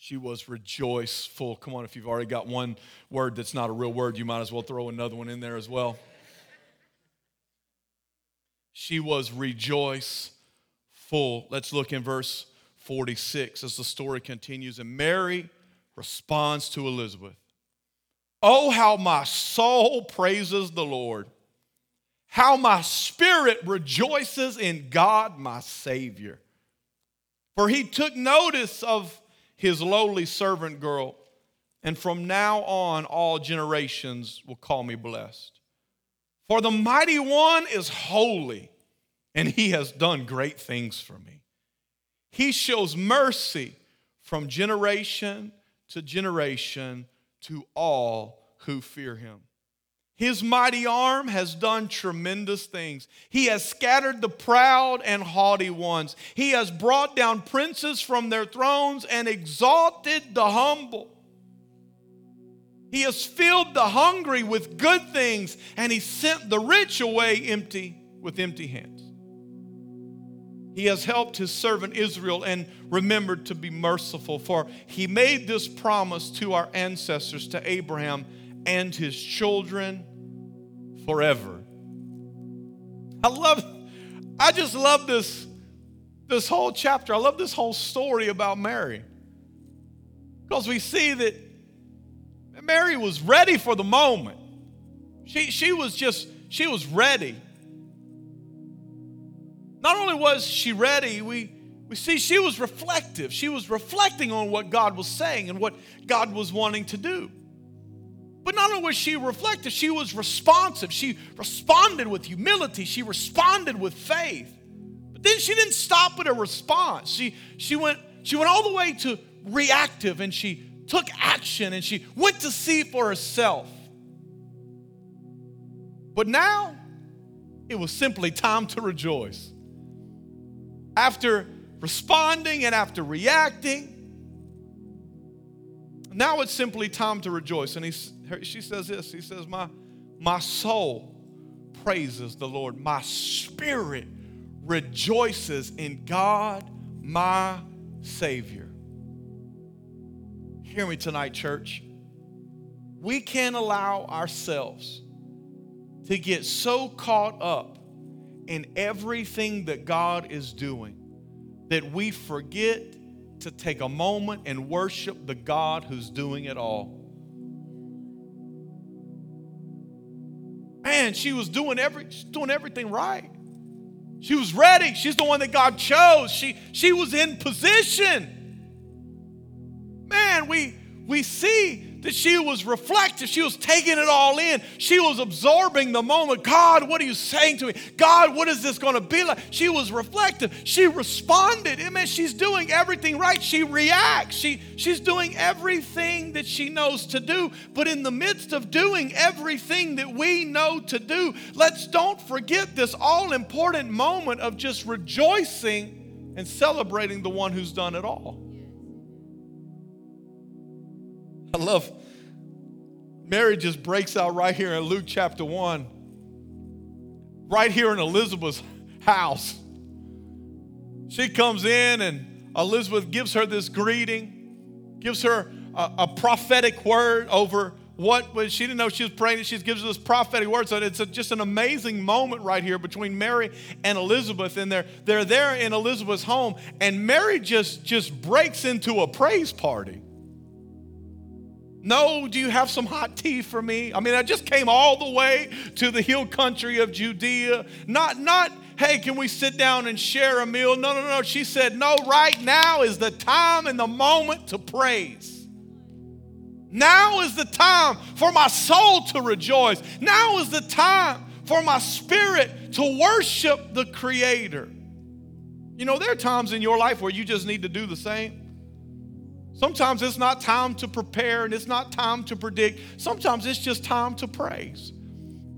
she was rejoiceful. Come on, if you've already got one word that's not a real word, you might as well throw another one in there as well. She was rejoiceful. Let's look in verse 46 as the story continues. And Mary responds to Elizabeth Oh, how my soul praises the Lord, how my spirit rejoices in God, my Savior. For he took notice of his lowly servant girl. And from now on, all generations will call me blessed. For the mighty one is holy, and he has done great things for me. He shows mercy from generation to generation to all who fear him. His mighty arm has done tremendous things. He has scattered the proud and haughty ones. He has brought down princes from their thrones and exalted the humble. He has filled the hungry with good things, and he sent the rich away empty with empty hands. He has helped his servant Israel and remembered to be merciful, for he made this promise to our ancestors, to Abraham and his children forever. I love, I just love this, this whole chapter. I love this whole story about Mary. Because we see that Mary was ready for the moment. She, she was just, she was ready. Not only was she ready, we, we see she was reflective. She was reflecting on what God was saying and what God was wanting to do. But not only was she reflective, she was responsive. She responded with humility, she responded with faith. But then she didn't stop at a response. She, she, went, she went all the way to reactive and she took action and she went to see for herself. But now it was simply time to rejoice. After responding and after reacting, now it's simply time to rejoice. And he, she says this He says, my, my soul praises the Lord, my spirit rejoices in God, my Savior. Hear me tonight, church. We can't allow ourselves to get so caught up in everything that God is doing that we forget to take a moment and worship the God who's doing it all. Man, she was doing every doing everything right. She was ready. She's the one that God chose. She she was in position. Man, we we see that she was reflective. She was taking it all in. She was absorbing the moment. God, what are you saying to me? God, what is this going to be like? She was reflective. She responded. I mean, she's doing everything right. She reacts. She, she's doing everything that she knows to do. But in the midst of doing everything that we know to do, let's don't forget this all important moment of just rejoicing and celebrating the one who's done it all. I love Mary just breaks out right here in Luke chapter 1, right here in Elizabeth's house. She comes in, and Elizabeth gives her this greeting, gives her a, a prophetic word over what was she didn't know she was praying. She gives this prophetic word. So it's a, just an amazing moment right here between Mary and Elizabeth, and they're they're there in Elizabeth's home, and Mary just just breaks into a praise party. No, do you have some hot tea for me? I mean, I just came all the way to the hill country of Judea. Not, not, hey, can we sit down and share a meal? No, no, no. She said, no, right now is the time and the moment to praise. Now is the time for my soul to rejoice. Now is the time for my spirit to worship the Creator. You know, there are times in your life where you just need to do the same. Sometimes it's not time to prepare and it's not time to predict. Sometimes it's just time to praise.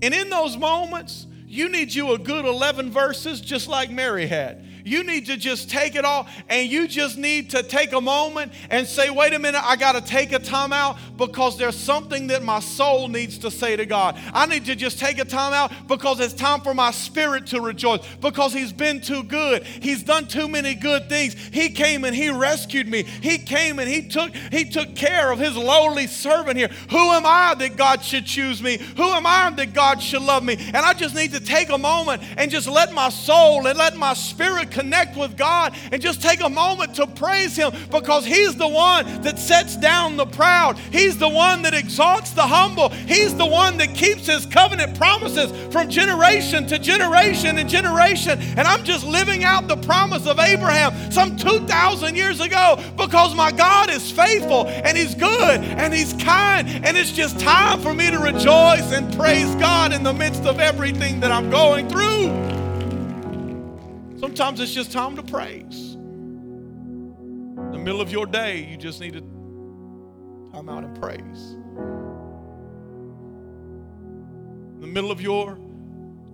And in those moments, you need you a good 11 verses just like Mary had. You need to just take it all and you just need to take a moment and say, wait a minute, I got to take a time out because there's something that my soul needs to say to God. I need to just take a time out because it's time for my spirit to rejoice because He's been too good. He's done too many good things. He came and He rescued me. He came and He took He took care of His lowly servant here. Who am I that God should choose me? Who am I that God should love me? And I just need to take a moment and just let my soul and let my spirit connect with God and just take a moment to praise Him because He's the one that sets down the proud. He's the one that exalts the humble. He's the one that keeps His covenant promises from generation to generation and generation. And I'm just living out the promise of Abraham some 2,000 years ago because my God is faithful and He's good and He's kind. And it's just time for me to rejoice and praise God in the midst of everything that I'm going through. Sometimes it's just time to praise. In the middle of your day, you just need to time out and praise. In the middle of your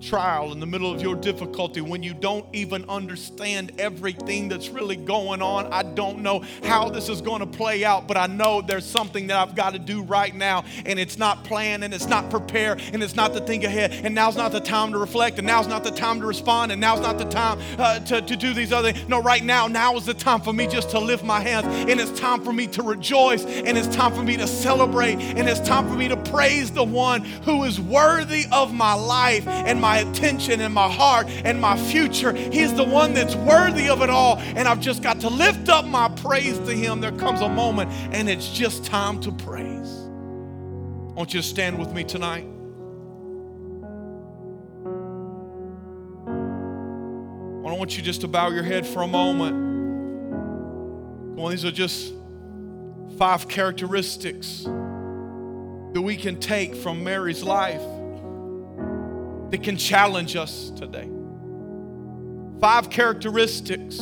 trial, in the middle of your difficulty, when you don't even understand everything that's really going on. I don't know how this is going to play out, but I know there's something that I've got to do right now, and it's not plan, and it's not prepare, and it's not to think ahead, and now's not the time to reflect, and now's not the time to respond, and now's not the time uh, to, to do these other things. No, right now, now is the time for me just to lift my hands, and it's time for me to rejoice, and it's time for me to celebrate, and it's time for me to praise the one who is worthy of my life and my attention and my heart and my future. He's the one that's worthy of it all. And I've just got to lift up my praise to Him. There comes a moment, and it's just time to praise. I want you to stand with me tonight. I want you just to bow your head for a moment. Come on, these are just five characteristics that we can take from Mary's life that can challenge us today. Five characteristics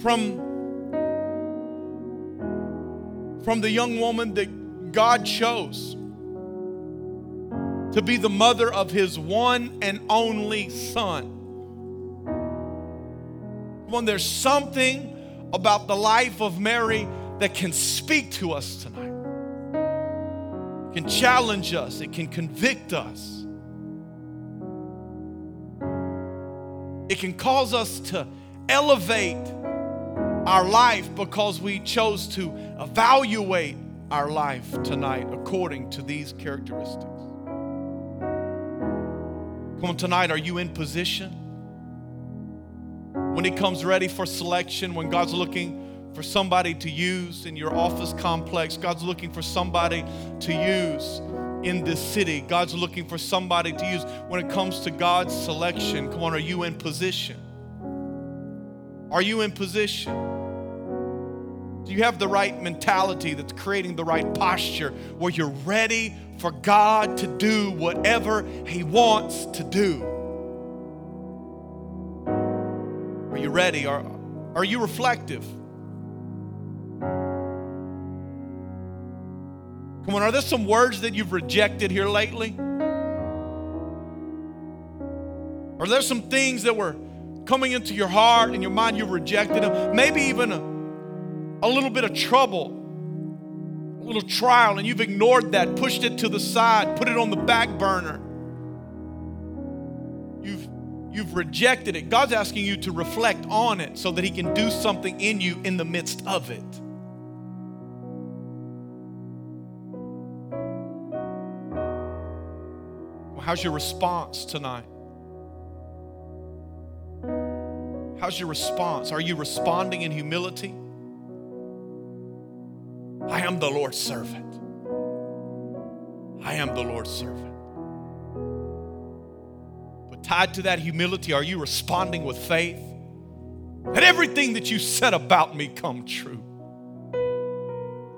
from, from the young woman that God chose to be the mother of his one and only son. When there's something about the life of Mary that can speak to us tonight can challenge us, it can convict us. It can cause us to elevate our life because we chose to evaluate our life tonight according to these characteristics. Come on, tonight, are you in position? When He comes ready for selection, when God's looking for somebody to use in your office complex. God's looking for somebody to use in this city. God's looking for somebody to use when it comes to God's selection. Come on, are you in position? Are you in position? Do you have the right mentality that's creating the right posture where you're ready for God to do whatever He wants to do? Are you ready? Are, are you reflective? Come on, are there some words that you've rejected here lately? Are there some things that were coming into your heart and your mind, you've rejected them? Maybe even a, a little bit of trouble, a little trial, and you've ignored that, pushed it to the side, put it on the back burner. You've, you've rejected it. God's asking you to reflect on it so that He can do something in you in the midst of it. How's your response tonight? How's your response? Are you responding in humility? I am the Lord's servant. I am the Lord's servant. But tied to that humility, are you responding with faith? Let everything that you said about me come true.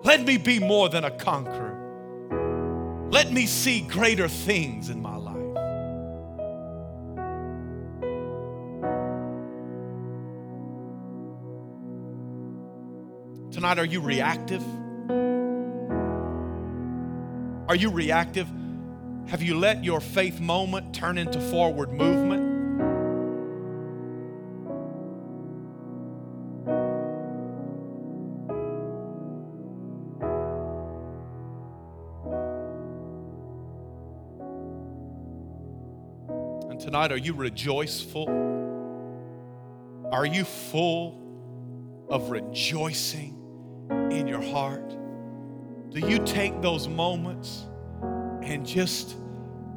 Let me be more than a conqueror. Let me see greater things in my Are you reactive? Are you reactive? Have you let your faith moment turn into forward movement? And tonight, are you rejoiceful? Are you full of rejoicing? In your heart? Do you take those moments and just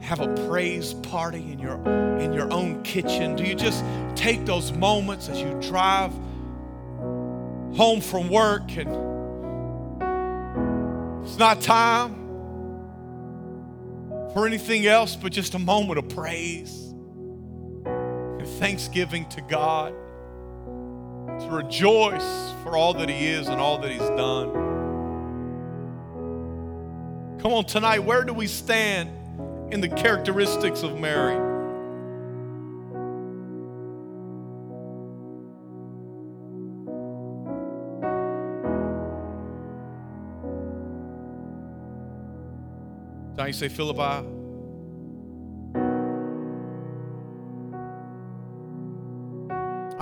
have a praise party in your in your own kitchen? Do you just take those moments as you drive home from work and it's not time for anything else but just a moment of praise and thanksgiving to God? To rejoice for all that He is and all that He's done. Come on, tonight, where do we stand in the characteristics of Mary? Now you say, Philip, I,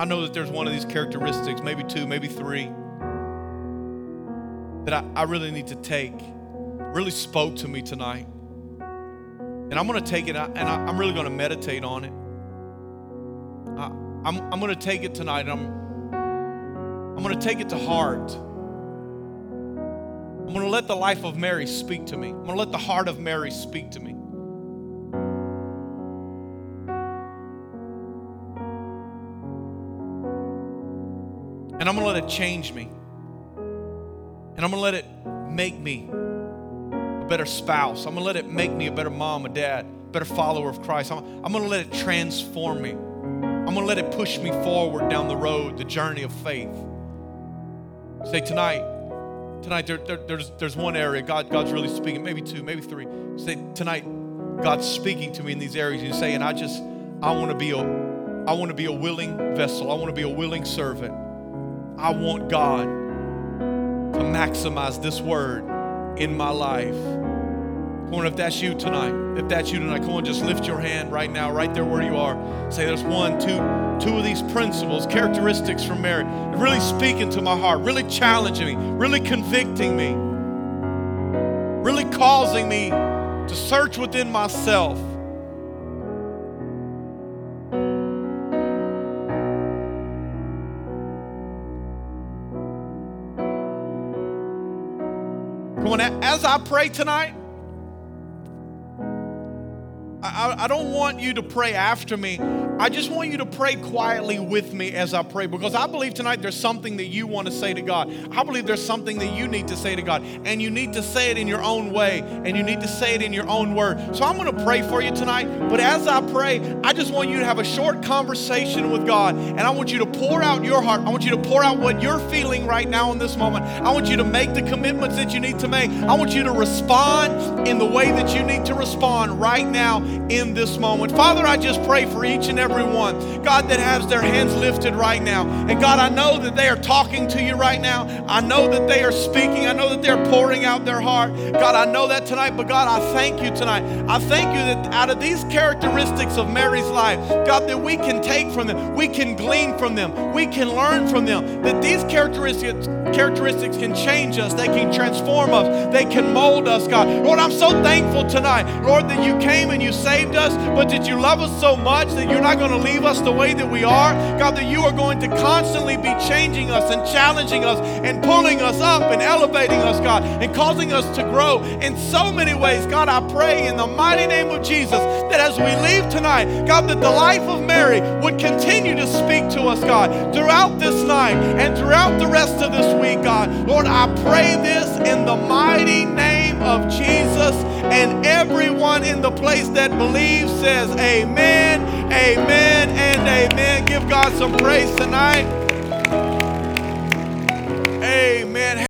I know that there's one of these characteristics, maybe two, maybe three, that I, I really need to take, really spoke to me tonight. And I'm going to take it and I, am really going to meditate on it. I, I'm, I'm going to take it tonight and I'm, I'm going to take it to heart. I'm going to let the life of Mary speak to me. I'm going to let the heart of Mary speak to me. I'm going to let it change me. And I'm going to let it make me a better spouse. I'm going to let it make me a better mom, a dad, better follower of Christ. I'm, I'm going to let it transform me. I'm going to let it push me forward down the road, the journey of faith. Say tonight, tonight there, there, there's, there's one area God, God's really speaking, maybe two, maybe three. Say tonight, God's speaking to me in these areas. And You say, and I just, I want to be a, I want to be a willing vessel. I want to be a willing servant. I want God to maximize this word in my life. Come on, if that's you tonight, if that's you tonight, come on, just lift your hand right now, right there where you are. Say, there's one, two, two of these principles, characteristics from Mary, really speaking to my heart, really challenging me, really convicting me, really causing me to search within myself as I pray tonight, I, I, don't want you to pray after me. I just want you to pray quietly with me as I pray because I believe tonight there's something that you want to say to God. I believe there's something that you need to say to God, and you need to say it in your own way, and you need to say it in your own word. So I'm going to pray for you tonight, but as I pray, I just want you to have a short conversation with God, and I want you to pour out your heart. I want you to pour out what you're feeling right now in this moment. I want you to make the commitments that you need to make. I want you to respond in the way that you need to respond right now in this moment. Father, I just pray for each and every one, God, that has their hands lifted right now. And God, I know that they are talking to you right now. I know that they are speaking. I know that they're pouring out their heart. God, I know that tonight, but God, I thank you tonight. I thank you that out of these characteristics of Mary's life, God, that we can take from them, we can glean from them, we can learn from them, that these characteristics characteristics can change us, they can transform us, they can mold us, God. Lord, I'm so thankful tonight, Lord, that you came and you saved us, but did you love us so much that you're not going to leave us the way that we are? God, that you are going to constantly be changing us and challenging us and pulling us up and elevating us, God, and causing us to grow in so many ways. God, I pray in the mighty name of Jesus that as we leave tonight, God, that the life of Mary would continue to speak to us, God, throughout this night and throughout the rest of this week God. Lord, I pray this in the mighty name of Jesus. And everyone in the place that believes says, Amen, Amen, and Amen. Give God some praise tonight. Amen.